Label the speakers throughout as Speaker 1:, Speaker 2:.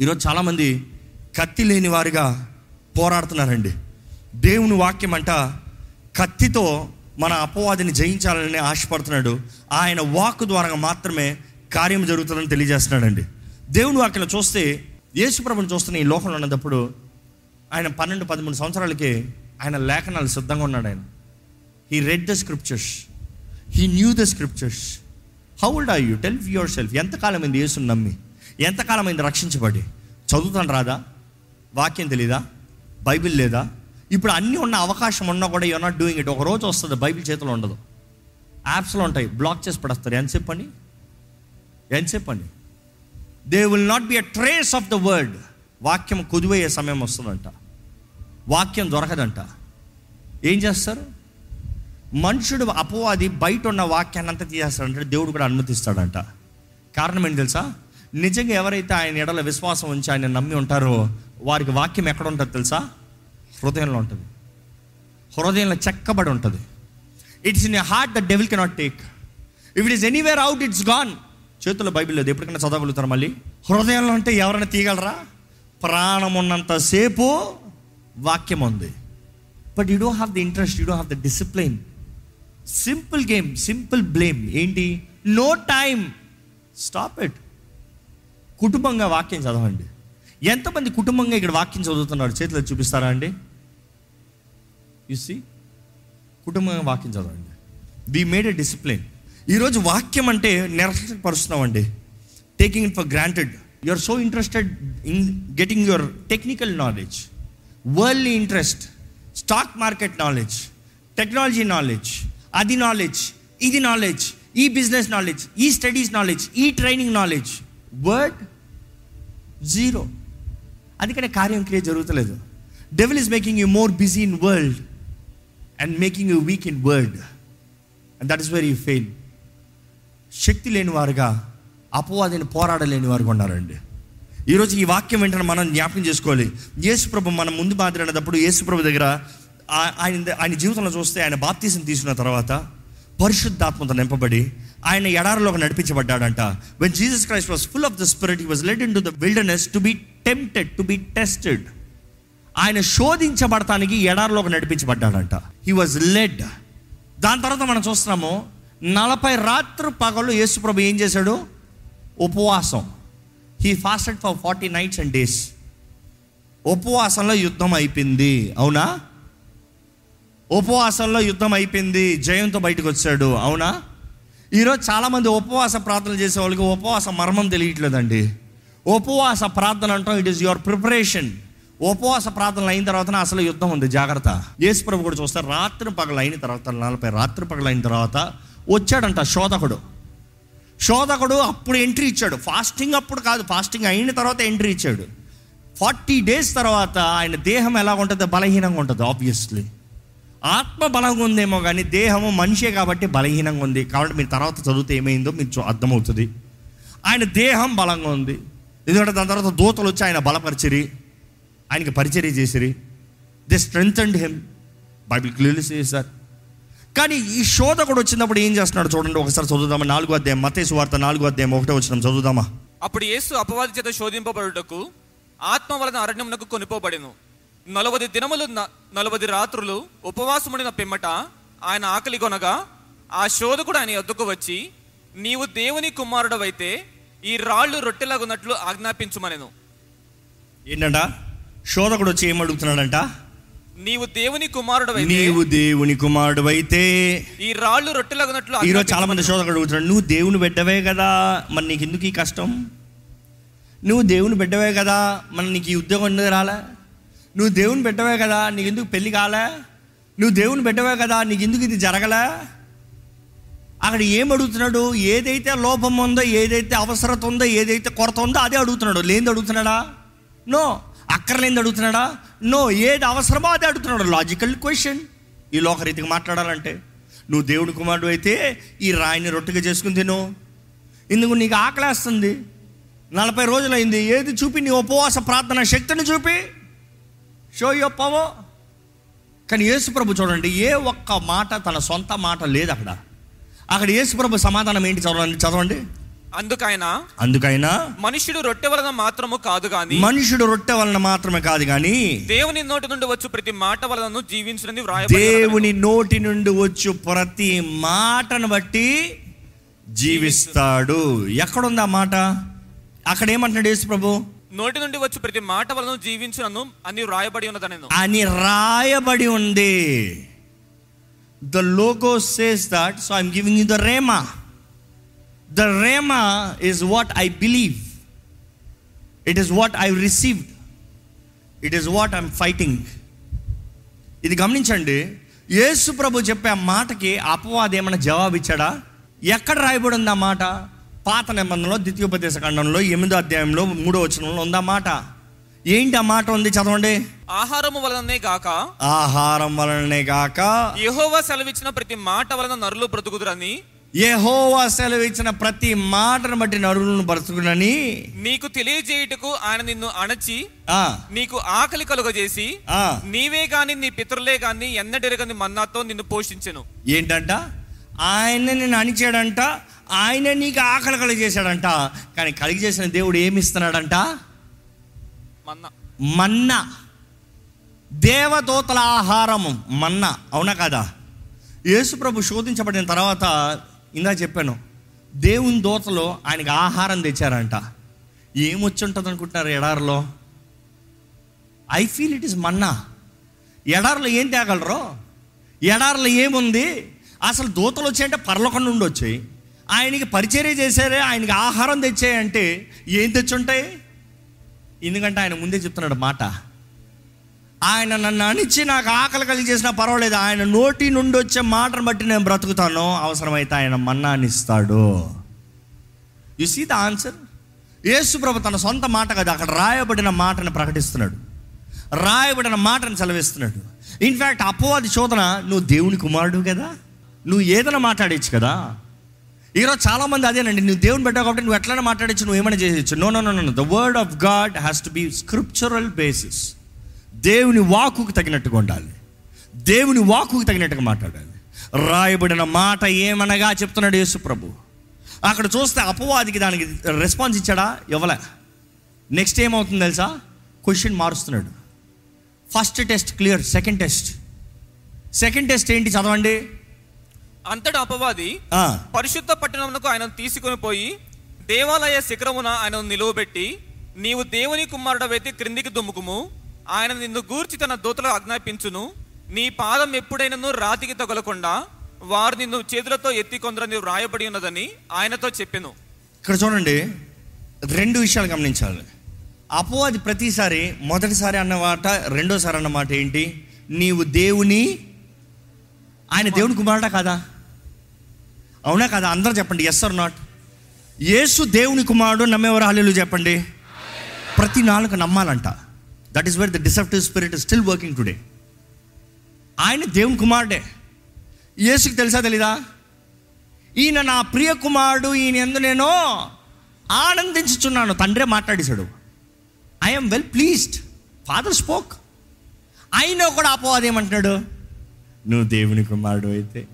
Speaker 1: ఈరోజు చాలామంది కత్తి లేని వారిగా పోరాడుతున్నారండి. దేవుని వాక్యం అంట కత్తితో మన అపవాదిని జయించాలని ఆశపడుతున్నాడు. ఆయన వాక్ ద్వారా మాత్రమే కార్యం జరుగుతుందని తెలియజేస్తున్నాడండి. దేవుని వాక్యం చూస్తే యేసుప్రభుని చూస్తున్న ఈ లోకంలో ఉన్నప్పుడు ఆయన పన్నెండు పదమూడు సంవత్సరాలకి ఆయన లేఖనాలు సిద్ధంగా ఉన్నాడు ఆయన. He read the scriptures he knew the scriptures how old are you tell yourself ఎంతకాలం అయింది యేసుని నమ్మి? ఎంతకాలం అయింది రక్షించబడి? చదువుతాను రాదా? వాక్యం తెలీదా? బైబిల్ లేదా? ఇప్పుడు అన్నీ ఉన్న అవకాశం ఉన్నా కూడా యూ నాట్ డూయింగ్ ఇట్ ఒక రోజు వస్తుంది బైబిల్ చేతిలో ఉండదు. యాప్స్లో ఉంటాయి బ్లాక్ చేసి పడేస్తారు. ఎంతసేపు అని ఎంతసేపు అని they will not be a trace of the word వాక్యం కుదివయ్యే సమయం వస్తుందంట. వాక్యం దొరకదంట. ఏం చేస్తారు? మనుషుడు అపవాది బయట ఉన్న వాక్యాన్ని అంతా తీసేస్తాడంటే దేవుడు కూడా అనుమతిస్తాడంట. కారణం ఏంటి తెలుసా? నిజంగా ఎవరైతే ఆయన ఎడల విశ్వాసం ఉంచి ఆయన నమ్మి ఉంటారో వారికి వాక్యం ఎక్కడ ఉంటుంది తెలుసా? హృదయంలో ఉంటుంది. హృదయంలో చెక్కబడి ఉంటుంది. It's in heart the devil cannot take if it is anywhere out it's gone చేతుల్లో బైబిల్ లేదు. ఎప్పటికైనా చదవగలుగుతారు మళ్ళీ? హృదయంలో ఉంటే ఎవరైనా తీయగలరా? ప్రాణం ఉన్నంతసేపు వాక్యం ఉంది. But you don't have the interest you don't have the discipline simple game simple blame ఏంటి? నో టైం స్టాప్ ఇట్ కుటుంబంగా వాక్యం చదవండి. ఎంతమంది కుటుంబంగా ఇక్కడ వాక్యం చదువుతున్నారు? చేతిలో చూపిస్తారా అండి? సి కుటుంబంగా వాక్యం చదవండి. వి మేడ్ ఎ డిసిప్లిన్ ఈరోజు వాక్యం అంటే నిరసపరుస్తున్నామండి taking it for granted you are so interested in getting your technical knowledge worldly interest stock market knowledge technology knowledge అది నాలెడ్జ్ ఇది నాలెడ్జ్ ఈ బిజినెస్ నాలెడ్జ్ ఈ స్టడీస్ నాలెడ్జ్ ఈ ట్రైనింగ్ నాలెడ్జ్ వర్డ్ జీరో. అందుకనే కార్యం క్రియ జరుగుతలేదు. Devil is making you more busy in world and making you weak in word and that is very you fail శక్తి లేని వారుగా అపవాదిని పోరాడలేని వారుగా ఉన్నారండి ఈరోజు ఈ వాక్యం వెంటనే మనం జ్ఞాపకం చేసుకోవాలి. యేసుప్రభు మనం ముందు మాట్లాడేటప్పుడు యేసుప్రభు దగ్గర ఆయన ఆయన జీవితంలో చూస్తే ఆయన బాప్తీసం తీసుకున్న తర్వాత పరిశుద్ధాత్మత నింపబడి ఆయన ఎడారిలోకి నడిపించబడ్డాడంట. When Jesus Christ was full of the spirit he was led into the wilderness to be tempted to be tested ఆయన శోధించబడటానికి ఎడారిలోకి నడిపించబడ్డాడంట. హీ వాజ్ లెడ్ దాని తర్వాత మనం చూస్తున్నాము నలభై రాత్రి పగలు యేసుప్రభు ఏం చేశాడు? ఉపవాసం. He fasted for forty nights and days ఉపవాసంలో యుద్ధం అయిపోయింది. అవునా? ఉపవాసంలో యుద్ధం అయిపోయింది. జయంతో బయటకు వచ్చాడు. అవునా? ఈరోజు చాలామంది ఉపవాస ప్రార్థనలు చేసే వాళ్ళకి ఉపవాస మర్మం తెలియట్లేదండి. ఉపవాస ప్రార్థన అంటాం ఇట్ ఈస్ యువర్ ప్రిపరేషన్ ఉపవాస ప్రార్థనలు అయిన తర్వాత అసలు యుద్ధం ఉంది జాగ్రత్త. యేసుప్రభు కూడా చూస్తే రాత్రి పగలు అయిన తర్వాత నలభై రాత్రి పగలు అయిన తర్వాత వచ్చాడంట శోధకుడు. శోధకుడు అప్పుడు ఎంట్రీ ఇచ్చాడు. ఫాస్టింగ్ అప్పుడు కాదు ఫాస్టింగ్ అయిన తర్వాత ఎంట్రీ ఇచ్చాడు. ఫార్టీ డేస్ తర్వాత ఆయన దేహం ఎలా ఉంటుంది? బలహీనంగా ఉంటుంది ఆబ్వియస్లీ ఆత్మ బలంగా ఉందేమో కానీ దేహము మనిషే కాబట్టి బలహీనంగా ఉంది. కాబట్టి మీరు తర్వాత చదివితే ఏమైందో మీకు అర్థమవుతుంది. ఆయన దేహం బలంగా ఉంది. ఎందుకంటే దాని తర్వాత దూతలు వచ్చి ఆయన బలపరిచిరి. ఆయనకి పరిచర్య చేసిరి. They strengthened him Bible clearly sir కానీ ఈ శోధకుడు వచ్చినప్పుడు ఏం చేస్తున్నాడు చూడండి ఒకసారి చదువుదామా? నాలుగో అధ్యాయం మతేసు వార్త నాలుగో అధ్యాయం ఒకటే వచ్చిన చదువుదామా?
Speaker 2: అప్పుడు యేసు అపవాది చేత శోధింపబడుటకు ఆత్మ వలన అరణ్యమునకు కొనిపోబడిను. నలవది దినములు న- నలవది రాత్రులు ఉపవాసముడిన పిమ్మట ఆయన ఆకలి కొనగా ఆ శోధకుడు ఆయన యొద్దకు వచ్చి నీవు దేవుని కుమారుడవైతే ఈ రాళ్ళు రొట్టెలాగున్నట్లు ఆజ్ఞాపించుమనెను.
Speaker 1: ఏంటంట? శోధకుడు వచ్చి ఏం అడుగుతున్నాడంట?
Speaker 2: నీవు దేవుని కుమారుడవైతే
Speaker 1: నీవు దేవుని కుమారుడు అయితే
Speaker 2: ఈ రాళ్ళు రొట్టెలాగున్నట్లు
Speaker 1: ఈరోజు చాలా మంది. శోధకుడు అడుగుతున్నాడు నువ్వు దేవుని బిడ్డవే కదా మరి నీకు ఎందుకు ఈ కష్టం? నువ్వు దేవుని బిడ్డవే కదా మరి నీకు ఈ ఉద్యోగం ఎందుకు రాలే? నువ్వు దేవుని పెట్టవే కదా నీకు ఎందుకు పెళ్ళి కాలే? నువ్వు దేవుని పెట్టవే కదా నీకు ఎందుకు ఇది జరగలే? అక్కడ ఏం అడుగుతున్నాడు? ఏదైతే లోపం ఉందో ఏదైతే అవసరత ఉందో ఏదైతే కొరత ఉందో అదే అడుగుతున్నాడు. లేనిది అడుగుతున్నాడా? నో. అక్కర్లేనిది అడుగుతున్నాడా? నో. ఏది అవసరమో అదే అడుగుతున్నాడు. లాజికల్ క్వశ్చన్ ఈ లోకరీతికి మాట్లాడాలంటే. నువ్వు దేవుడి కుమారుడు అయితే ఈ రాయిని రొట్టెగా చేసుకుని తిను. ఇందుకు నీకు ఆకలేస్తుంది. నలభై రోజులైంది. ఏది చూపి నీ ఉపవాస ప్రార్థన శక్తిని చూపి షో యువర్ పవర్ కానీ యేసుప్రభు చూడండి ఏ ఒక్క మాట తన సొంత మాట లేదు అక్కడ. అక్కడ యేసుప్రభు సమాధానం ఏంటి చదవండి చదవండి?
Speaker 2: అందుకైనా
Speaker 1: అందుకైనా
Speaker 2: మనుష్యుడు రొట్టె వలన మాత్రము కాదు గాని
Speaker 1: మనుషుడు రొట్టె వలన మాత్రమే కాదు కానీ
Speaker 2: దేవుని నోటి నుండి వచ్చు ప్రతి మాట వలన వ్రాయబడి
Speaker 1: దేవుని నోటి నుండి వచ్చు ప్రతి మాటను బట్టి జీవిస్తాడు. ఎక్కడుంది ఆ మాట? అక్కడ ఏమంటున్నాడు యేసు ప్రభు?
Speaker 2: నోటి నుండి వచ్చి ప్రతి మాట వలన జీవించినను అని రాయబడి ఉన్నదని
Speaker 1: అని రాయబడి ఉంది. The logo says that so I'm giving you the rhema the rhema is what I believe it is what I received it is what I'm fighting ఇది గమనించండి. యేసు ప్రభు చెప్పే ఆ మాటకి అపవాది ఏమైనా జవాబు ఇచ్చాడా ఎక్కడ రాయబడి ఉంది ఆ మాట? పాత నిబంధనలో ద్వితీయోపదేశ ఖండంలో ఎనిమిదో అధ్యాయంలో మూడో వచనంలో ఉంది మాట? ఏంటి ఆ మాట ఉంది చదవండి.
Speaker 2: ఆహారము వలననే గాక.
Speaker 1: ఆహారం వలననే గాక.
Speaker 2: యెహోవా సెలవిచ్చిన ప్రతి మాట వలన నరులు బ్రతుకుదురని.
Speaker 1: యెహోవా సెలవిచ్చిన ప్రతి మాటను బట్టి నరులను బ్రతుకునని
Speaker 2: నీకు తెలియజేయుటకు ఆయన నిన్ను అణచి
Speaker 1: ఆ,
Speaker 2: నీకు ఆకలి కలుగజేసి
Speaker 1: ఆ,
Speaker 2: నీవే గాని నీ పితరులే గాని ఎన్నడెరగని మన్నాతో నిన్ను పోషించెను.
Speaker 1: ఏంటంట? ఆయన నేను అణిచాడంట ఆయన నీకు ఆకలి కలిగి చేశాడంట. కానీ కలిగి చేసిన దేవుడు ఏమి ఇస్తున్నాడంట?
Speaker 2: మన్నా.
Speaker 1: మన్నా. దేవదూతల ఆహారము మన్నా. అవునా కదా? యేసుప్రభు శోధించబడిన తర్వాత ఇందా చెప్పాను దేవుని దూతలు ఆయనకి ఆహారం తెచ్చారంట. ఏమొచ్చి ఉంటుంది అనుకుంటున్నారు ఎడారిలో? I feel it is manna. ఎడారిలో ఏం తేగలరు? ఎడారిలో ఏముంది? అసలు దూతలు వచ్చాయంటే పర్లోకం నుండి వచ్చాయి. ఆయనకి పరిచర్య చేశారే ఆయనకి ఆహారం తెచ్చాయంటే ఏం తెచ్చుంటాయి? ఎందుకంటే ఆయన ముందే చెప్తున్నాడు మాట. ఆయన నన్ను అణిచి నాకు ఆకలి కలిగి చేసినా పర్వాలేదు. ఆయన నోటి నుండి వచ్చే మాటను బట్టి నేను బ్రతుకుతాను. అవసరమైతే ఆయన మన్నాన్ని ఇస్తాడు. You see the answer Yesu ప్రభు తన సొంత మాట కదా అక్కడ రాయబడిన మాటను ప్రకటిస్తున్నాడు. రాయబడిన మాటను సెలవిస్తున్నాడు. ఇన్ఫ్యాక్ట్ అపోవాది శోధన నువ్వు దేవుని కుమారుడు కదా? నువ్వు ఏదైనా మాట్లాడచ్చు కదా? ఈరోజు చాలామంది అదేనండి నువ్వు దేవుని పెట్టావు కాబట్టి నువ్వు ఎట్లైనా మాట్లాడచ్చు నువ్వు ఏమైనా చేయొచ్చు no no no no the word of God has to be scriptural basis దేవుని వాకుకు తగినట్టుగా ఉండాలి. దేవుని వాకుకు తగినట్టుగా మాట్లాడాలి. రాయబడిన మాట ఏమనగా చెప్తున్నాడు యేసు ప్రభు. అక్కడ చూస్తే అపవాదికి దానికి రెస్పాన్స్ ఇచ్చాడా? ఇవ్వలే. నెక్స్ట్ ఏమవుతుంది తెలుసా? Question మారుస్తున్నాడు. First test clear second test second test ఏంటి చదవండి?
Speaker 2: అంతటా అపవాది పరిశుద్ధ పట్టణమునకు ఆయన తీసుకొని పోయి దేవాలయ శిఖరమున ఆయనను నిలువబెట్టి నీవు దేవుని కుమారుడవైతే క్రిందికి దుమ్ముకుము. ఆయన నిన్ను గూర్చి తన దూతలు ఆజ్ఞాపించును. నీ పాదం ఎప్పుడైనను రాతికి తగలకుండా వారు నిన్ను చేతులతో ఎత్తి కొందరని వ్రాయబడి ఉన్నదని ఆయనతో చెప్పెను.
Speaker 1: ఇక్కడ చూడండి రెండు విషయాలు గమనించాలి. అపవాది ప్రతిసారి మొదటిసారి అన్న మాట రెండోసారి అన్న మాట ఏంటి? నీవు దేవుని ఆయన దేవుని కుమారుడా కాదా? అవునా కదా? అందరూ చెప్పండి ఎస్ ఆర్ నాట్ యేసు దేవుని కుమారుడు నమ్మేవారు హాలీలు చెప్పండి. ప్రతి నాలుగు నమ్మాలంట. That is where the deceptive spirit still working today ఆయన దేవుని కుమారుడే. యేసుకి తెలుసా తెలీదా? ఈయన నా ప్రియ కుమారుడు ఈయన ఎందు నేను ఆనందించుచున్నాను. తండ్రే మాట్లాడేశాడు. I'm well pleased father spoke అయినా కూడా అపవాదం ఏమంటున్నాడు నువ్వు దేవుని కుమారుడు అయితే.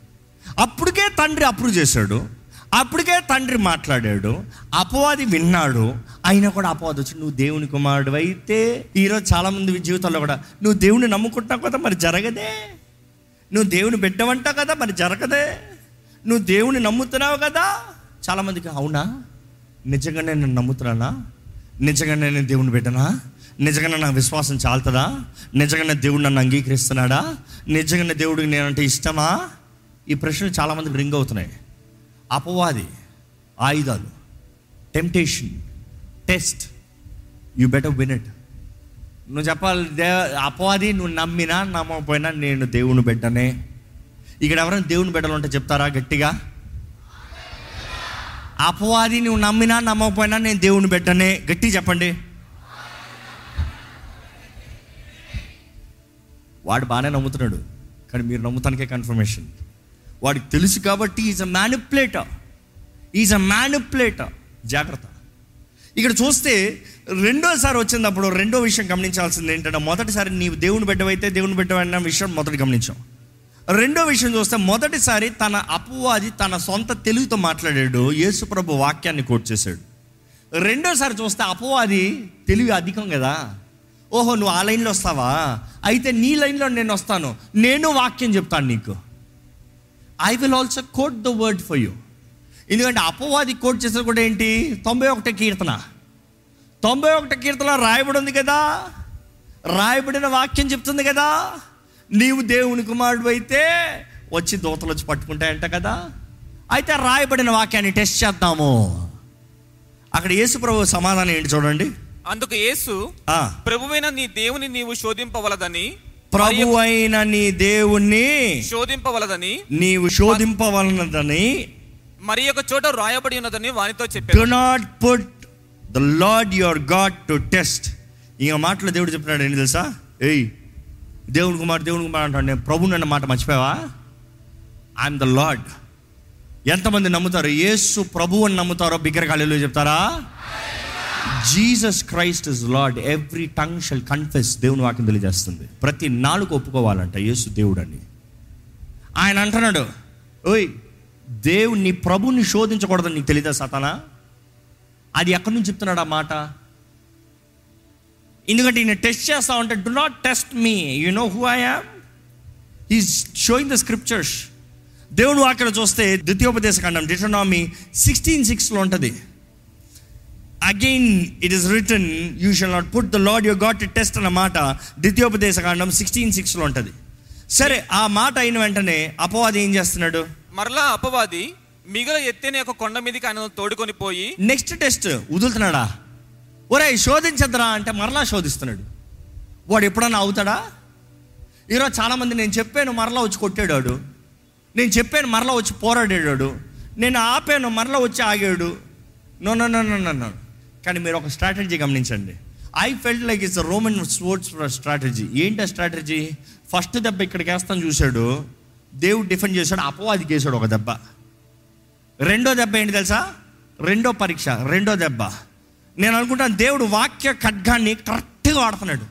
Speaker 1: అప్పటికే తండ్రి అప్రూవ్ చేశాడు. అప్పటికే తండ్రి మాట్లాడాడు. అపవాది విన్నాడు. అయినా కూడా అపవాది వచ్చి నువ్వు దేవుని కుమారుడు అయితే ఈరోజు చాలామంది జీవితంలో కూడా నువ్వు దేవుని నమ్ముకుంటావు కదా మరి జరగదే. నువ్వు దేవుని పెట్టవంటావు కదా మరి జరగదే. నువ్వు దేవుని నమ్ముతున్నావు కదా. చాలామందికి అవునా? నిజంగా నేను నమ్ముతున్నానా? నిజంగా నేను దేవుని బిడ్డనా? నిజంగానే నా విశ్వాసం చాలుతుందా? నిజంగానే దేవుడు నన్ను అంగీకరిస్తున్నాడా? నిజంగానే దేవుడికి నేనంటే ఇష్టమా? ఈ ప్రశ్నలు చాలామందికి రింగ్ అవుతున్నాయి. అపవాది ఆయుధాలు temptation test you better win it. నువ్వు చెప్పాలి దే అపవాది నువ్వు నమ్మినా నమ్మకపోయినా నేను దేవుని బిడ్డనే. ఇక్కడ ఎవరైనా దేవుని బిడ్డలు ఉంటే చెప్తారా గట్టిగా? అపవాది నువ్వు నమ్మినా నమ్మకపోయినా నేను దేవుని బిడ్డనే. గట్టి చెప్పండి. వాడు బాగానే నమ్ముతున్నాడు కానీ మీరు నమ్ముతానికే కన్ఫర్మేషన్ వాడికి తెలుసు కాబట్టి is a manipulator is a manipulator జాగ్రత్త. ఇక్కడ చూస్తే రెండోసారి వచ్చినప్పుడు రెండో విషయం గమనించాల్సింది ఏంటంటే మొదటిసారి నీవు దేవుని బిడ్డవైతే దేవుని బిడ్డవైన విషయం మొదటి గమనించాం. రెండో విషయం చూస్తే మొదటిసారి తన అపవాది తన సొంత తెలుగుతో మాట్లాడాడు యేసుప్రభు వాక్యాన్ని కోట్ చేశాడు. రెండోసారి చూస్తే అపవాది తెలివి అధికం కదా. ఓహో నువ్వు ఆ లైన్లో వస్తావా? అయితే నీ లైన్లో నేను వస్తాను. నేను వాక్యం చెప్తాను నీకు. I will also quote the word for you ఎందుకంటే అపవాది కోట్ చేసిన కూడా ఏంటి? తొంభై ఒకటి కీర్తన. తొంభై ఒకటి కీర్తన రాయబడి ఉంది కదా? రాయబడిన వాక్యం చెప్తుంది కదా? నీవు దేవుని కుమారుడు అయితే వచ్చి దూతలు వచ్చి పట్టుకుంటాయంట కదా? అయితే రాయబడిన వాక్యాన్ని టెస్ట్ చేద్దాము. అక్కడ యేసు ప్రభు సమాధానం ఏంటి చూడండి.
Speaker 2: అందుకు యేసు ప్రభువైన నీ దేవుని నీవు శోధింపవలదని
Speaker 1: ప్రభు అయిన నీ దేవుణ్ణి
Speaker 2: శోధింపవలదని
Speaker 1: నీవు శోధింపవలనదని
Speaker 2: మరి ఒక చోట రాయబడి ఉన్నదని వానితో
Speaker 1: డు
Speaker 2: చెప్పాడు
Speaker 1: not put the Lord your God to test ఈ మాటలో దేవుడు చెప్తున్నాడు ఏంటి తెలుసా? ఏయ్ దేవుని కుమార్ దేవుని కుమార్ అంటాడు నేను ప్రభు అన్న మాట మర్చిపోయావా? ఐఎమ్ ద లార్డ్ ఎంతమంది నమ్ముతారు? యేసు ప్రభు అని నమ్ముతారో బిగ్గర కాలేలో చెప్తారా? Jesus Christ is Lord every tongue shall confess దేవుని వాక్యం తెలియజేస్తుంది. ప్రతి నాలుగు ఒప్పుకోవాలంట యేసు దేవుడు అని ఆయన అంటున్నాడు ఓయ్ దేవుని ప్రభుని శోధించకూడదని నీకు తెలియదా సతనా? అది ఎక్కడి నుంచి చెప్తున్నాడు ఆ మాట? ఎందుకంటే ఈయన టెస్ట్ చేస్తా ఉంటే do not test me you know who I am is showing the scriptures దేవుడు అక్కడ చూస్తే ద్వితీయోపదేశ ఖండం డిటోనామీ సిక్స్టీన్ సిక్స్లో ఉంటుంది. Again it is written you shall not put the Lord your God to test అన్న మాట ద్వితీయోపదేశ ఖండం సిక్స్టీన్ సిక్స్లో ఉంటుంది. సరే ఆ మాట అయిన వెంటనే అపవాది ఏం చేస్తున్నాడు?
Speaker 2: మరలా అపవాది మిగల ఎత్తైన ఒక కొండ మీదకి ఆయన తోడుకొని పోయి
Speaker 1: నెక్స్ట్ టెస్ట్ వదులుతున్నాడా? ఒరే శోధించద్దురా అంటే మరలా శోధిస్తున్నాడు. వాడు ఎప్పుడన్నా అవుతాడా? ఈరోజు చాలామంది నేను చెప్పాను మరలా వచ్చి కొట్టాడు వాడు. నేను చెప్పాను మరలా వచ్చి పోరాడాడు నేను ఆపాను మరలా వచ్చి ఆగాడు. No no no no no. కానీ మీరు ఒక స్ట్రాటజీ గమనించండి. I felt like it's Roman sports strategy ఏంటి ఆ స్ట్రాటజీ? ఫస్ట్ దెబ్బ ఇక్కడికి వేస్తాను చూశాడు. దేవుడు డిఫెండ్ చేశాడు అపవాదికి వేసాడు ఒక దెబ్బ. రెండో దెబ్బ ఏంటి తెలుసా? రెండో పరీక్ష రెండో దెబ్బ. నేను అనుకుంటాను దేవుడు వాక్య ఖడ్గాన్ని కరెక్ట్గా వాడుతున్నాడు.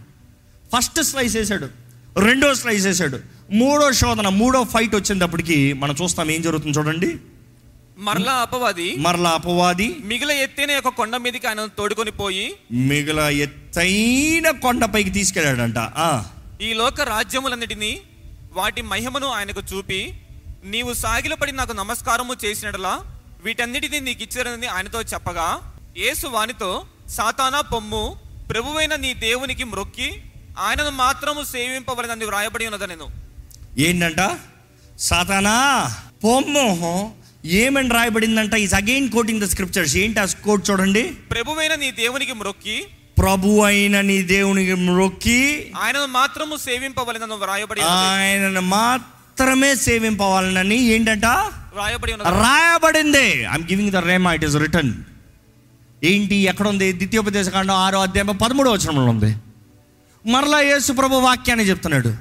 Speaker 1: ఫస్ట్ స్లైస్ వేసాడు రెండో స్లైస్ వేసాడు మూడో శోధన మూడో ఫైట్ వచ్చినప్పటికీ మనం చూస్తాం ఏం జరుగుతుంది చూడండి.
Speaker 2: మరలా అపవాది
Speaker 1: మరలా అపవాది
Speaker 2: మిగిల ఎత్తైన ఒక కొండ మీదకి ఆయన తోడుకొని పోయి
Speaker 1: మిగల ఎత్తైన కొండపైకి తీసుకెళ్ళాడంట. ఆ,
Speaker 2: ఈ లోక రాజ్యములన్నిటినీ వాటి మహిమను ఆయనకు చూపి నీవు సాగిలపడి నాకు నమస్కారము చేసినట్లా వీటన్నిటిని నీకు ఇచ్చారని ఆయనతో చెప్పగా యేసు వానితో సాతానా పొమ్ము ప్రభువైన నీ దేవునికి మ్రొక్కి ఆయనను మాత్రము సేవింపవలనని వ్రాయబడి ఉన్నది నేను
Speaker 1: ఏంటంట సాతానా పొమ్ము ఏమని రాయబడిందంట? Is again quoting the scriptures ఏంటి ఆ కోట్ చూడండి.
Speaker 2: ప్రభువైన నీ దేవునికి మ్రొక్కి.
Speaker 1: ప్రభు అయిన నీ దేవునికి మొక్కి
Speaker 2: ఆయనను మాత్రము సేవింపవలనని వ్రాయబడి ఉన్నది.
Speaker 1: ఆయనను మాత్రమే సేవింపవాలనని ఏంటంట?
Speaker 2: ఉన్నది.
Speaker 1: రాయబడింది. I'm giving the rhema it is written ఏంటి ఎక్కడ ఉంది ద్వితీయోపదేశ కాండం ఆరో అధ్యాయం పదమూడో వచనంలో ఉంది. మరలా యేసు ప్రభు వాక్యాన్ని చెప్తున్నాడు.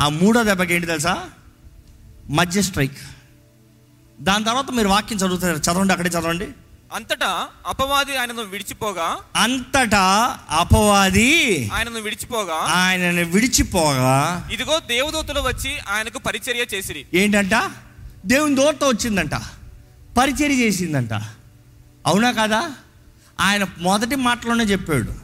Speaker 1: ఆ మూడో దెబ్బకి ఏంటి తెలుసా? మధ్య స్ట్రైక్. దాని తర్వాత మీరు వాక్యం చదువుతారు. చదవండి అక్కడే చదవండి.
Speaker 2: అంతటా అపవాది ఆయనను విడిచిపోగా?
Speaker 1: అంతటా అపవాది
Speaker 2: ఆయనను విడిచిపోగా?
Speaker 1: ఆయనను విడిచిపోగా
Speaker 2: ఇదిగో దేవదూతలు వచ్చి ఆయనకు పరిచర్య చేసిరి.
Speaker 1: ఏంటంట? దేవుని దూత వచ్చిందంట. పరిచర్య చేసిందంట. అవునా కదా? ఆయన మొదటి మాటలోనే చెప్పాడు.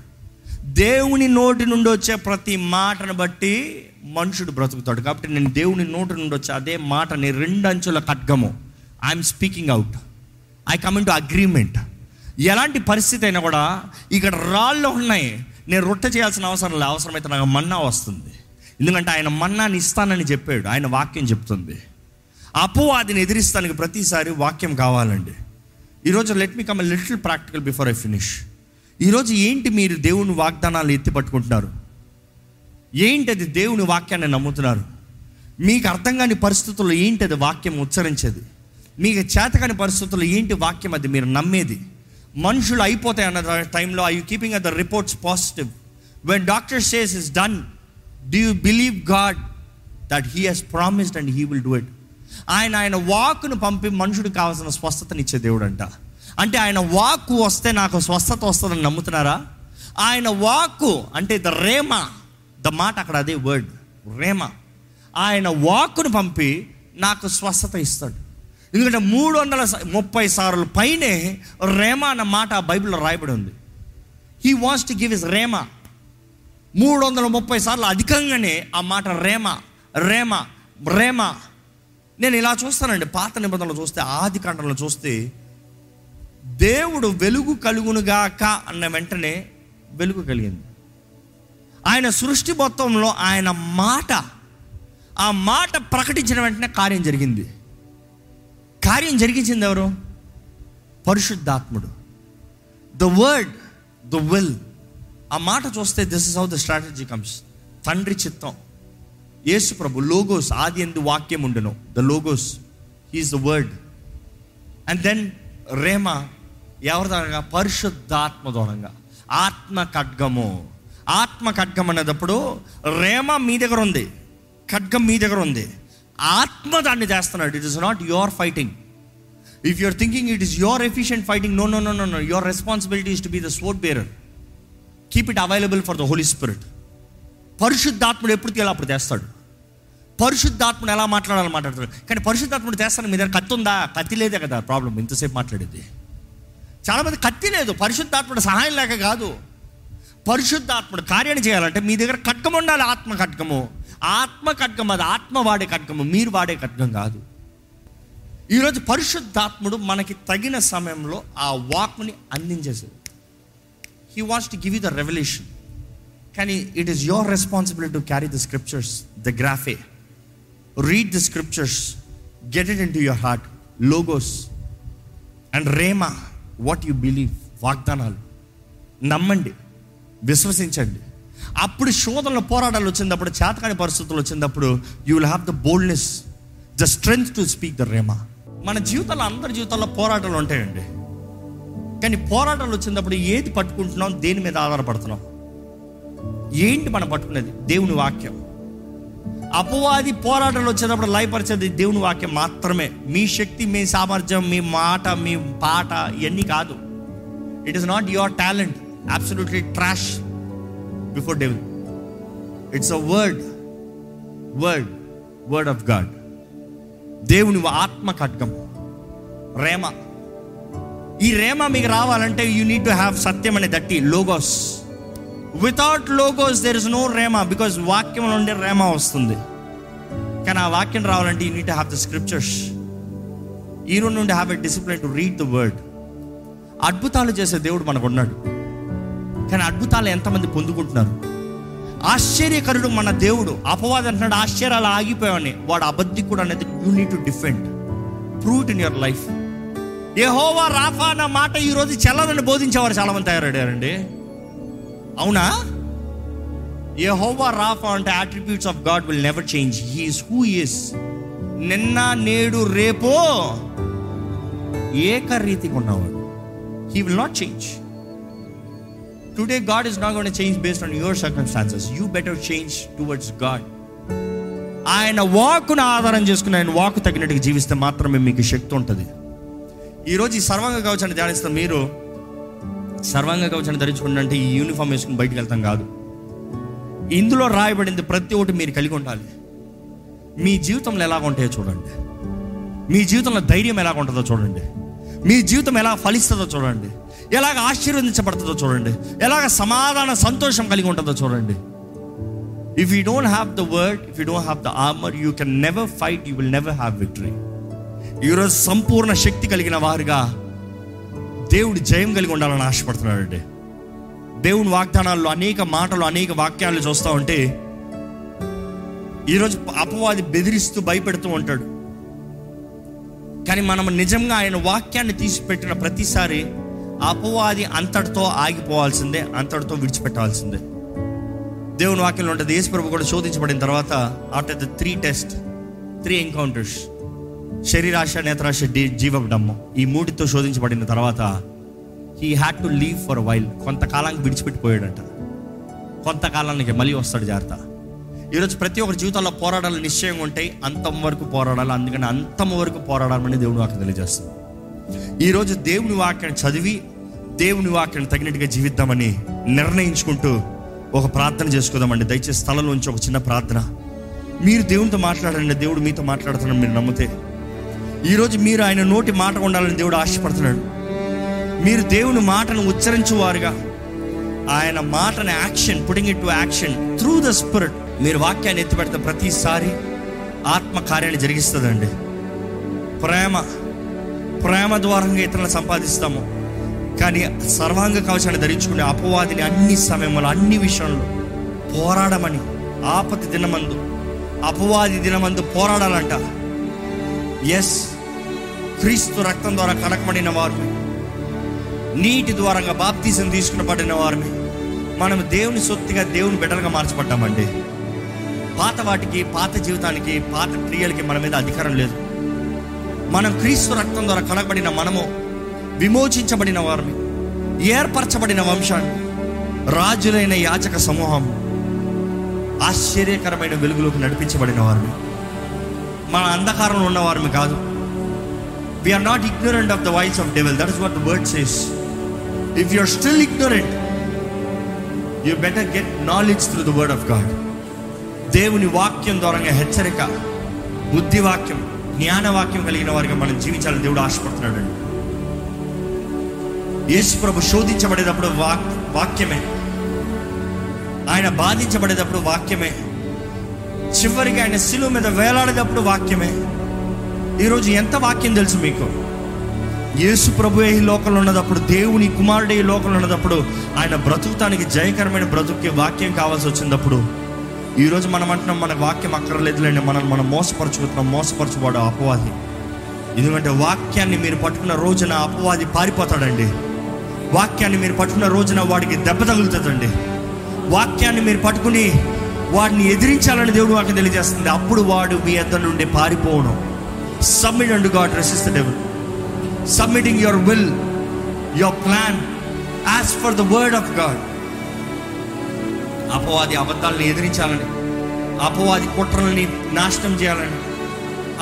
Speaker 1: దేవుని నోటి నుండి వచ్చే ప్రతి మాటను బట్టి మనుషుడు బ్రతుకుతాడు. కాబట్టి నేను దేవుని నోటి నుండి వచ్చే అదే మాటని రెండు అంచుల ఖడ్గము. I'm speaking out I come to agreement ఎలాంటి పరిస్థితి అయినా కూడా ఇక్కడ రాళ్ళు ఉన్నాయి. నేను రొట్టె చేయాల్సిన అవసరం లేదు అవసరమైతే నాకు మన్నా వస్తుంది. ఎందుకంటే ఆయన మన్నాని ఇస్తానని చెప్పాడు. ఆయన వాక్యం చెప్తుంది. అపవాదిని ఎదిరిస్తానికి ప్రతిసారి వాక్యం కావాలండి. ఈరోజు let me come little practical before I finish ఈరోజు ఏంటి మీరు దేవుని వాగ్దానాలు ఎత్తి పట్టుకుంటున్నారు? ఏంటి అది దేవుని వాక్యాన్ని నమ్ముతున్నారు? మీకు అర్థం కాని పరిస్థితుల్లో ఏంటి అది వాక్యం ఉచ్చరించేది? మీకు చేతకాని పరిస్థితుల్లో ఏంటి వాక్యం అది? మీరు నమ్మేది. మనుషులు అయిపోతాయి అన్న టైంలో I you keeping at the reports positive when doctor says is done do you believe God that he has promised and he will do it ఆయన ఆయన వాక్కును పంపి మనుషుడికి కావాల్సిన స్వస్థతనిచ్చే దేవుడు అంట అంటే ఆయన వాక్కు వస్తే నాకు స్వస్థత వస్తుందని నమ్ముతున్నారా? ఆయన వాక్కు అంటే ద రేమ ద మాట అక్కడ అదే వర్డ్ రేమ ఆయన వాక్కును పంపి నాకు స్వస్థత ఇస్తాడు. ఎందుకంటే మూడు వందల స- ముప్పై సార్లు పైనే రేమా అన్న మాట బైబిల్లో రాయబడి ఉంది. He wants to give is rhema. మూడు వందల ముప్పై సార్లు అధికంగానే ఆ మాట రేమ రేమ రేమ. నేను ఇలా చూస్తానండి పాత నిబంధనలు చూస్తే ఆది కాండంలో చూస్తే దేవుడు వెలుగు కలుగునుగాక అన్న వెంటనే వెలుగు కలిగింది. ఆయన సృష్టి మొత్తంలో ఆయన మాట ఆ మాట ప్రకటించిన వెంటనే కార్యం జరిగింది. కార్యం జరిగించింది ఎవరు? పరిశుద్ధాత్ముడు. ద వర్డ్ ద విల్ ఆ మాట చూస్తే this is how the strategy comes తండ్రి చిత్తం. యేసు ప్రభు లోగోస్ ఆది ఎందు వాక్యం ఉండను. The logos he's the word and then rhema ఎవరి ద్వారా పరిశుద్ధాత్మ దూరంగా ఆత్మ ఖడ్గము. ఆత్మ ఖడ్గం అనేటప్పుడు రేమ మీ దగ్గర ఉంది. ఖడ్గం మీ దగ్గర ఉంది. ఆత్మ దాన్ని చేస్తున్నాడు. It is not your fighting if you're thinking it is your efficient fighting no no no no no your responsibility is to be the sport bearer keep it available for the holy spirit పరిశుద్ధాత్ముడు ఎప్పుడు తీయాలి అప్పుడు చేస్తాడు. పరిశుద్ధాత్ముడు ఎలా మాట్లాడాలి మాట్లాడతాడు. కానీ పరిశుద్ధాత్ముడు చేస్తాను మీ దగ్గర కత్తి ఉందా? కత్తి లేదే కదా ప్రాబ్లం ఇంతసేపు మాట్లాడేది. చాలామంది కత్తి లేదు. పరిశుద్ధాత్ముడు సహాయం లేక కాదు. పరిశుద్ధాత్ముడు కార్యాన్ని చేయాలంటే మీ దగ్గర ఖడ్గం ఉండాలి ఆత్మ కట్కము ఆత్మ ఖడ్గం అది ఆత్మ వాడే ఖడ్గము మీరు వాడే ఖడ్గం కాదు. ఈరోజు పరిశుద్ధాత్ముడు మనకి తగిన సమయంలో ఆ వాక్ని అందించేసేది he wants to give you the revolution కానీ it is your responsibility to carry the scriptures the graphe read the scriptures get it into your heart logos and rhema what you believe వాగ్దానాలు. నమ్మండి. విశ్వసించండి. అప్పుడు శోధనలు పోరాటాలు వచ్చినప్పుడు చేతకాని పరిస్థితులు వచ్చినప్పుడు you will have the boldness the strength to speak the rhema మన జీవితంలో అందరి జీవితాల్లో పోరాటాలు ఉంటాయండి. కానీ పోరాటాలు వచ్చినప్పుడు ఏది పట్టుకుంటున్నాం దేని మీద ఆధారపడుతున్నాం? ఏంటి మనం పట్టుకునేది? దేవుని వాక్యం. అపవాది పోరాటాలు వచ్చేటప్పుడు లయపరిచేది దేవుని వాక్యం మాత్రమే. మీ శక్తి మీ సామర్థ్యం మీ మాట మీ పాట ఇవన్నీ కాదు. It is not your talent absolutely trash before devil it's a word word word of God దేవుని ఆత్మ ఖడ్గం రేమ. ఈ రేమ మీకు రావాలంటే యూ నీడ్ టు హ్యావ్ సత్యం అనే దట్టి logos without logos there is no rhema because వాక్యం నుండి రేమ వస్తుంది. కానీ ఆ వాక్యం రావాలంటే you need to have the scriptures ఈ రోజు నుండి have a discipline to read the word అద్భుతాలు చేసే దేవుడు మనకు ఉన్నాడు. కానీ అద్భుతాలు ఎంతమంది పొందుకుంటున్నారు? ఆశ్చర్యకరుడు మన దేవుడు అపవాదం అంటున్నాడు ఆశ్చర్యాలు ఆగిపోయావని. వాడు అబద్ధికుడు అనేది you need to defend fruit in your life Jehovah Rapha అన్న మాట ఈరోజు రోజు చల్లదని బోధించేవారు చాలా మంది తయారయ్యారండి. అవునా? యెహోవా రాఫా అంటే attributes of God will never change he's who is నిన్న నేడు రేపో ఏకరీతిగా ఉన్నవాడు. He will not change today God is not gonna change based on your circumstances you better change towards God ఆయన వాకును ఆధారం చేసుకుని ఆయన వాకు తగినట్టుగా జీవిస్తే మాత్రమే మీకు శక్తి ఉంటుంది. ఈరోజు ఈ సర్వంగ కవచాన్ని ధ్యానిస్తున్న మీరు సర్వంగ కవచాన్ని ధరించుకుంటే అంటే ఈ యూనిఫామ్ వేసుకుని బయటకు వెళ్తాం కాదు. ఇందులో రాయబడింది ప్రతి ఒక్కటి మీరు కలిగి ఉండాలి. మీ జీవితంలో ఎలాగ ఉంటాయో చూడండి. మీ జీవితంలో ధైర్యం ఎలాగ ఉంటుందో చూడండి. మీ జీవితం ఎలా ఫలిస్తుందో చూడండి. ఎలాగ ఆశీర్వదించబడుతుందో చూడండి. ఎలాగ సమాధాన సంతోషం కలిగి ఉంటుందో చూడండి. If you don't have the word if you don't have the armour you can never fight you will never have victory ఈరోజు సంపూర్ణ శక్తి కలిగిన వారుగా దేవుడు జయం కలిగి ఉండాలని ఆశపడుతున్నాడండి. దేవుని వాగ్దానాల్లో అనేక మాటలు అనేక వాక్యాలు చూస్తూ ఉంటే ఈరోజు అపవాది బెదిరిస్తూ భయపెడుతూ ఉంటాడు. కానీ మనం నిజంగా ఆయన వాక్యాన్ని తీసిపెట్టిన ప్రతిసారి అపవాది అంతటితో ఆగిపోవాల్సిందే అంతటితో విడిచిపెట్టాల్సిందే. దేవుని వాక్యంలో ఉంటుంది యేసు కూడా శోధించబడిన తర్వాత after the three test three encounters శరీరాశ నేత్రాశ డి- జీవడమ్ము ఈ మూడితో శోధించబడిన తర్వాత he had to leave for while కొంతకాలానికి విడిచిపెట్టిపోయాడంట. కొంతకాలానికి మళ్ళీ వస్తాడు జాగ్రత్త. ఈరోజు ప్రతి ఒక్కరి జీవితంలో పోరాటాలు నిశ్చయంగా ఉంటాయి. అంతం వరకు పోరాడాలి అందుకని అంతం వరకు పోరాడాలని దేవుడు నాకు తెలియజేస్తుంది. ఈరోజు దేవుని వాక్యాన్ని చదివి దేవుని వాక్యాన్ని తగినట్టుగా జీవిద్దామని నిర్ణయించుకుంటూ ఒక ప్రార్థన చేసుకుందామండి. దయచేసి స్థలంలోంచి ఒక చిన్న ప్రార్థన. మీరు దేవునితో మాట్లాడండి దేవుడు మీతో మాట్లాడుతున్నాడు మీరు నమ్మితే. ఈరోజు మీరు ఆయన నోటి మాట ఉండాలని దేవుడు ఆశపడుతున్నాడు. మీరు దేవుని మాటను ఉచ్చరించువారుగా. ఆయన మాటను action putting it to action through the spirit మీరు వాక్యాన్ని ఎత్తిపెడితే ప్రతిసారి ఆత్మ కార్యాన్ని జరిగిస్తుందండి. ప్రేమ ప్రేమ ద్వారంగా ఇతరులను సంపాదిస్తాము. కానీ సర్వాంగ కవచాన్ని ధరించుకునే అపవాదిని అన్ని సమయంలో అన్ని విషయంలో పోరాడమని ఆపతి దినమందు అపవాది దినమందు పోరాడాలంట. ఎస్ క్రీస్తు రక్తం ద్వారా కడకబడిన వారిని నీటి ద్వారంగా బాప్తీసం తీసుకుని పడిన వారిని మనం దేవుని సొత్తుగా దేవుని బిడ్డలుగా మార్చబడ్డామండి. పాత వాటికి పాత జీవితానికి పాత క్రియలకి మన మీద అధికారం లేదు. మనం క్రీస్తు రక్తం ద్వారా కడగబడిన మనము విమోచించబడిన వారిని ఏర్పరచబడిన వంశాన్ని రాజులైన యాచక సమూహం ఆశ్చర్యకరమైన వెలుగులోకి నడిపించబడిన వారిని. మన అంధకారంలో ఉన్నవారిని కాదు. We're not ignorant of the voice of devil that is what the word says if you are still ignorant you better get knowledge through the word of God దేవుని వాక్యం ద్వారా హెచ్చరిక బుద్ధి జ్ఞానవాక్యం కలిగిన వారిగా మనం జీవించాలని దేవుడు ఆశపడుతున్నాడు. అండి యేసు ప్రభు శోధించబడేటప్పుడు వాక్ వాక్యమే. ఆయన బాధించబడేటప్పుడు వాక్యమే. చివరికి ఆయన శిలువ మీద వేలాడేటప్పుడు వాక్యమే. ఈరోజు ఎంత వాక్యం తెలుసు మీకు? యేసు ప్రభు ఈ లోకంలో ఉన్నదప్పుడు దేవుని కుమారుడు ఈ లోకంలో ఉన్నదప్పుడు ఆయన బ్రతుకుతానికి జయకరమైన బ్రతుక్కి వాక్యం కావాల్సి వచ్చినప్పుడు ఈరోజు మనం అంటున్నాం మన వాక్యం అక్కర్లేదులేండి మనల్ని మనం మోసపరచుకుంటున్నాం మోసపరచువాడు అపవాది. ఎందుకంటే వాక్యాన్ని మీరు పట్టుకున్న రోజున అపవాది పారిపోతాడండి. వాక్యాన్ని మీరు పట్టుకున్న రోజున వాడికి దెబ్బ తగులుతుందండి. వాక్యాన్ని మీరు పట్టుకుని వాడిని ఎదిరించాలని దేవుడు వాక్యం తెలియజేస్తుంది. అప్పుడు వాడు మీ ఎద్ద నుండి పారిపోవడం submit and God resist devil submitting your will your plan as per the word of God అపవాది అబద్ధాలను ఎదిరించాలని అపవాది కుట్రలని నాశనం చేయాలని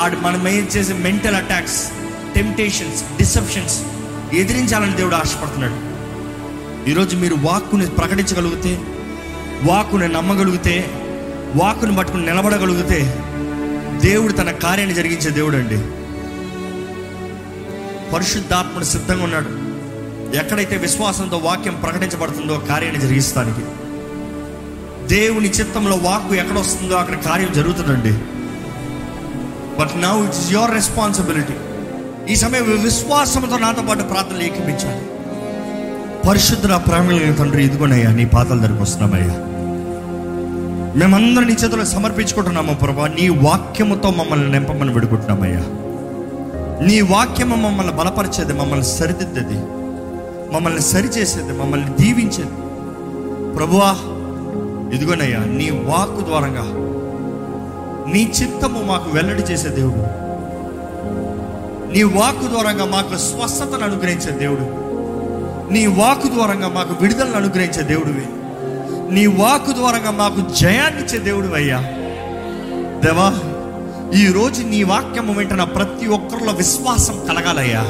Speaker 1: ఆడు మనం ఏం చేసే మెంటల్ అటాక్స్ టెంప్టేషన్స్ డిసెప్షన్స్ ఎదిరించాలని దేవుడు ఆశపడుతున్నాడు. ఈరోజు మీరు వాక్కుని ప్రకటించగలిగితే వాక్కుని నమ్మగలిగితే వాక్కుని పట్టుకుని నిలబడగలిగితే దేవుడు తన కార్యాన్ని జరిగించే దేవుడు అండి. పరిశుద్ధాత్ముడు సిద్ధంగా ఉన్నాడు. ఎక్కడైతే విశ్వాసంతో వాక్యం ప్రకటించబడుతుందో కార్యాన్ని జరిగిస్తానికి. దేవుని చిత్తంలో వాక్కు ఎక్కడ వస్తుందో అక్కడ కార్యం జరుగుతుందండి. But now it's your responsibility ఈ సమయం విశ్వాసంతో నాతో పాటు ప్రార్థన ఏకిపించాలి. పరిశుద్ధ ప్రేమల తండ్రి ఇదిగోనయ్యా నీ పాతల దగ్గరకు వస్తున్నామయ్యా. మేమందరం నీ చేతులు సమర్పించుకుంటున్నాము ప్రభా. నీ వాక్యముతో మమ్మల్ని నింపమని విడుకుంటున్నామయ్యా. నీ వాక్యము మమ్మల్ని బలపరిచేది మమ్మల్ని సరిదిద్దేది మమ్మల్ని సరిచేసేది మమ్మల్ని దీవించేది. ప్రభువా ఇదిగోనయ్యా నీ వాక్కు ద్వారంగా నీ చిత్తము మాకు వెల్లడి చేసే దేవుడు. నీ వాక్కు ద్వారంగా మాకు స్వస్థతను అనుగ్రహించే దేవుడు. నీ వాక్కు ద్వారంగా మాకు విడుదలను అనుగ్రహించే దేవుడివి. నీ వాక్కు ద్వారంగా మాకు జయాన్నిచ్చే దేవుడు అయ్యా దేవా ఈ రోజు నీ వాక్యము వెంటనే ప్రతి ఒక్కరిలో విశ్వాసం కలగాలయ్యా.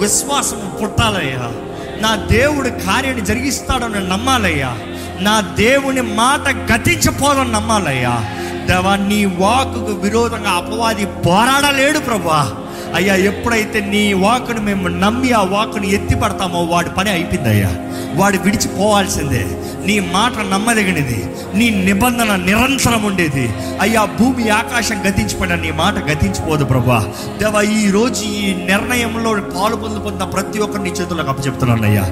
Speaker 1: విశ్వాసం పుట్టాలయ్యా. నా దేవుడు కార్యాన్ని జరిగిస్తాడని నమ్మాలయ్యా. నా దేవుని మాట గతించిపోదని నమ్మాలయ్యా. దేవా నీ వాకుకు విరోధంగా అపవాది పోరాడలేడు ప్రభా అయ్యా ఎప్పుడైతే నీ వాకును మేము నమ్మి ఆ వాకును ఎత్తి పడతామో వాడి పని అయిపోయిందయ్యా. వాడు విడిచిపోవాల్సిందే నీ మాట నమ్మదగినది. నీ నిబంధన నిరంతరం ఉండేది. అయ్యా భూమి ఆకాశం గతించిపోయిన నీ మాట గతించిపోదు ప్రభా. దేవా ఈ రోజు ఈ నిర్ణయంలో పాలు పొందుకున్న ప్రతి ఒక్కరిని నీ చేతులకు అప్పచెప్తున్నాను అయ్యా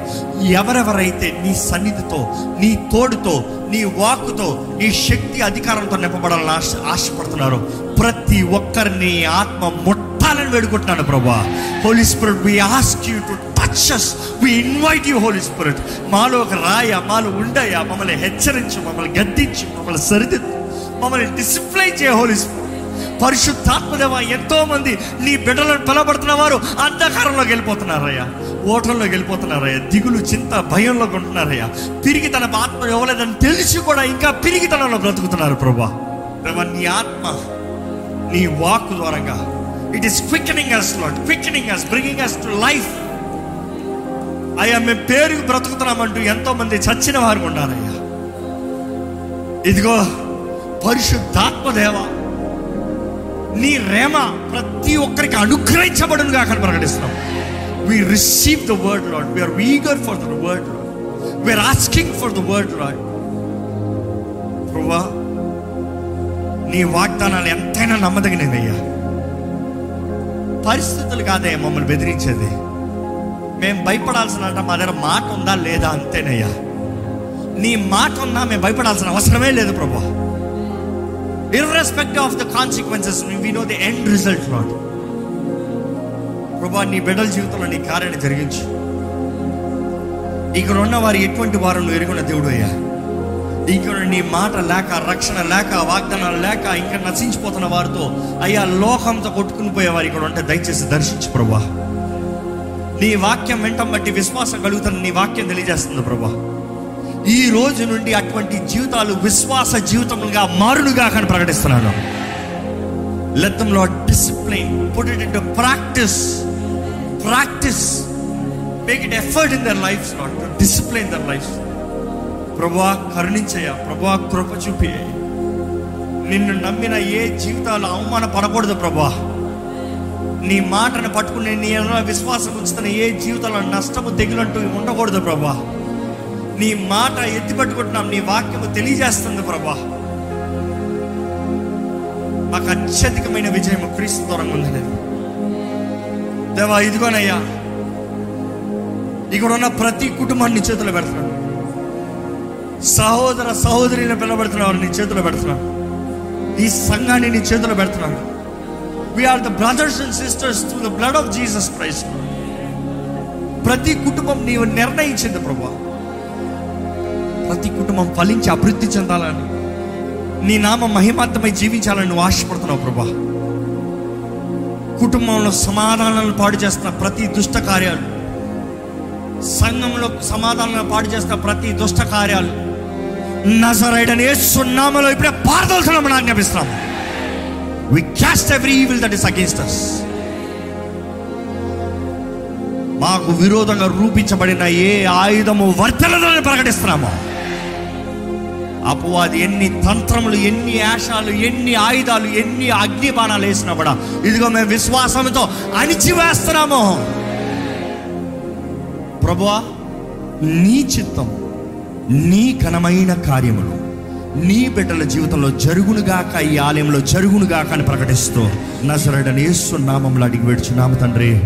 Speaker 1: ఎవరెవరైతే నీ సన్నిధితో నీ తోడుతో నీ వాక్కుతో నీ శక్తి అధికారంతో నింపబడాలని ఆశ ఆశపడుతున్నారు ప్రతి ఒక్కరిని ఆత్మ ముట్ట ముట్టాలని వేడుకుంటున్నాను ప్రభా. Holy Spirit we ask you to touch us we invite you Holy Spirit మాలో ఒక రాయ మాలో ఉండయా? మమ్మల్ని హెచ్చరించు మమ్మల్ని గద్దించు మమ్మల్ని సరిదిద్దు. మమ్మల్ని డిసిప్లైన్ చేయ హోలీ స్పిరిట్ పరిశుద్ధాత్మదేవ ఎంతో మంది నీ బిడ్డలను పిలబడుతున్న వారు అంధకారంలోకి వెళ్ళిపోతున్నారయ్యా. ఓటంలోకి వెళ్ళిపోతున్నారయ్యా. దిగులు చింత భయంలో ఉంటున్నారయ్యా. తిరిగి తన ఆత్మ ఇవ్వలేదని తెలిసి కూడా ఇంకా పిరిగితనంలో బ్రతుకుతున్నారు ప్రభా. ప్రభా నీ ఆత్మ నీ వాక్ ద్వారంగా it is quickening us Lord quickening us bringing us to life అయ్యా మేము పేరు బ్రతుకుతున్నామంటూ ఎంతో మంది చచ్చిన వారు ఉన్నారయ్యా ఇదిగో పరిశుద్ధాత్మ దేవ నీ రేమ ప్రతి ఒక్కరికి అనుగ్రహించబడునుగా కానీ ప్రకటిస్తున్నాం. We receive the word Lord we're eager for the word Lord we're asking for the word Lord ప్రభా నీ వాగ్దానాలు ఎంతైనా నమ్మదగినవయ్యా. పరిస్థితులు కాదే మమ్మల్ని బెదిరించేది. మేము భయపడాల్సిన మా దగ్గర మాట ఉందా లేదా అంతేనయ్యా. నీ మాట ఉన్నా మేము భయపడాల్సిన అవసరమే లేదు ప్రభా. Irrespective of the consequences we know the end result not ప్రభా నీ బిడ్డల జీవితంలో నీ కార్యాన్ని జరిగించు. ఇక్కడ ఉన్న వారు ఎటువంటి వారు నువ్వు ఎరుగున్న దేవుడు అయ్యా ఇంకా నీ మాట లేక రక్షణ లేక వాగ్దానాలు లేక ఇంకా నశించిపోతున్న వారితో అయ్యా లోకంతో కొట్టుకుని పోయేవారు ఇక్కడ ఉంటే దయచేసి దర్శించు ప్రభా. నీ వాక్యం వెంటం బట్టి విశ్వాసం కలుగుతున్న నీ వాక్యం తెలియజేస్తుంది ప్రభా. ఈ రోజు నుండి అటువంటి జీవితాలు విశ్వాస జీవితములుగా మారునుగా కానీ ప్రకటిస్తున్నాను. Let them Lord discipline put it in practice practice make it effort in their life not discipline their life ప్రభా కరుణించయ్యా ప్రభా కృప చూపి నిన్ను నమ్మిన ఏ జీవితాలు అవమాన పడకూడదు ప్రభా నీ మాటను పట్టుకుని నీ విశ్వాసం ఉంచుతున్న ఏ జీవితంలో నష్టము తెగులంటూ ఉండకూడదు ప్రభా నీ మాట ఎత్తి పట్టుకుంటున్నాం నీ వాక్యము తెలియజేస్తుంది ప్రభా మాకు అత్యధికమైన విజయం క్రీస్తు దూరంగా ఉంది దేవా ఇదిగోనయ్యా. ఇక్కడ ఉన్న ప్రతి కుటుంబాన్ని చేతులు చేతిలో పెడుతున్నాను. సహోదర సహోదరిని పిలబడుతున్నావు నీ చేతిలో పెడుతున్నాను ఈ సంఘాన్ని నీ చేతిలో పెడుతున్నాను we're the brothers and sisters through the blood of Jesus Christ ప్రతి కుటుంబం నీవు నిర్ణయించింది ప్రభా. ప్రతి కుటుంబం ఫలించి అభివృద్ధి చెందాలని నీ నామ మహిమార్థమై జీవించాలని నువ్వు ఆశపడుతున్నావు ప్రభా. కుటుంబంలో సమాధానాలను పాడు చేస్తున్న ప్రతి దుష్ట కార్యాలు సంఘంలో సమాధానంలో పాటు చేస్తున్న ప్రతి దుష్ట కార్యాలు. నజరైడని సున్నామలో ఇప్పుడే పారదోలుతున్నామని ఆజ్ఞాపిస్తున్నాం. We cast every evil that is against us మాకు విరోధంగా రూపించబడిన ఏ ఆయుధము వర్తలదని ప్రకటిస్తున్నాము. అపవాది ఎన్ని తంత్రములు ఎన్ని ఆశాలు ఎన్ని ఆయుధాలు ఎన్ని అగ్ని బాణాలు వేసినా కూడా ఇదిగో మేము విశ్వాసంతో అణిచివేస్తున్నాము. ప్రభువా నీ చిత్తం నీ ఘనమైన కార్యములు నీ బిడ్డల జీవితంలో జరుగునుగాక ఈ ఆలయంలో జరుగునుగాక అని ప్రకటిస్తూ నజరడని యేసు నామంలో అడిగి నామ తండ్రి.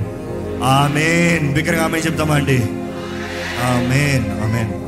Speaker 1: ఆమెన్. బిగ్గరగా ఆమె చెప్తామా అండి? ఆమెన్. ఆమెన్.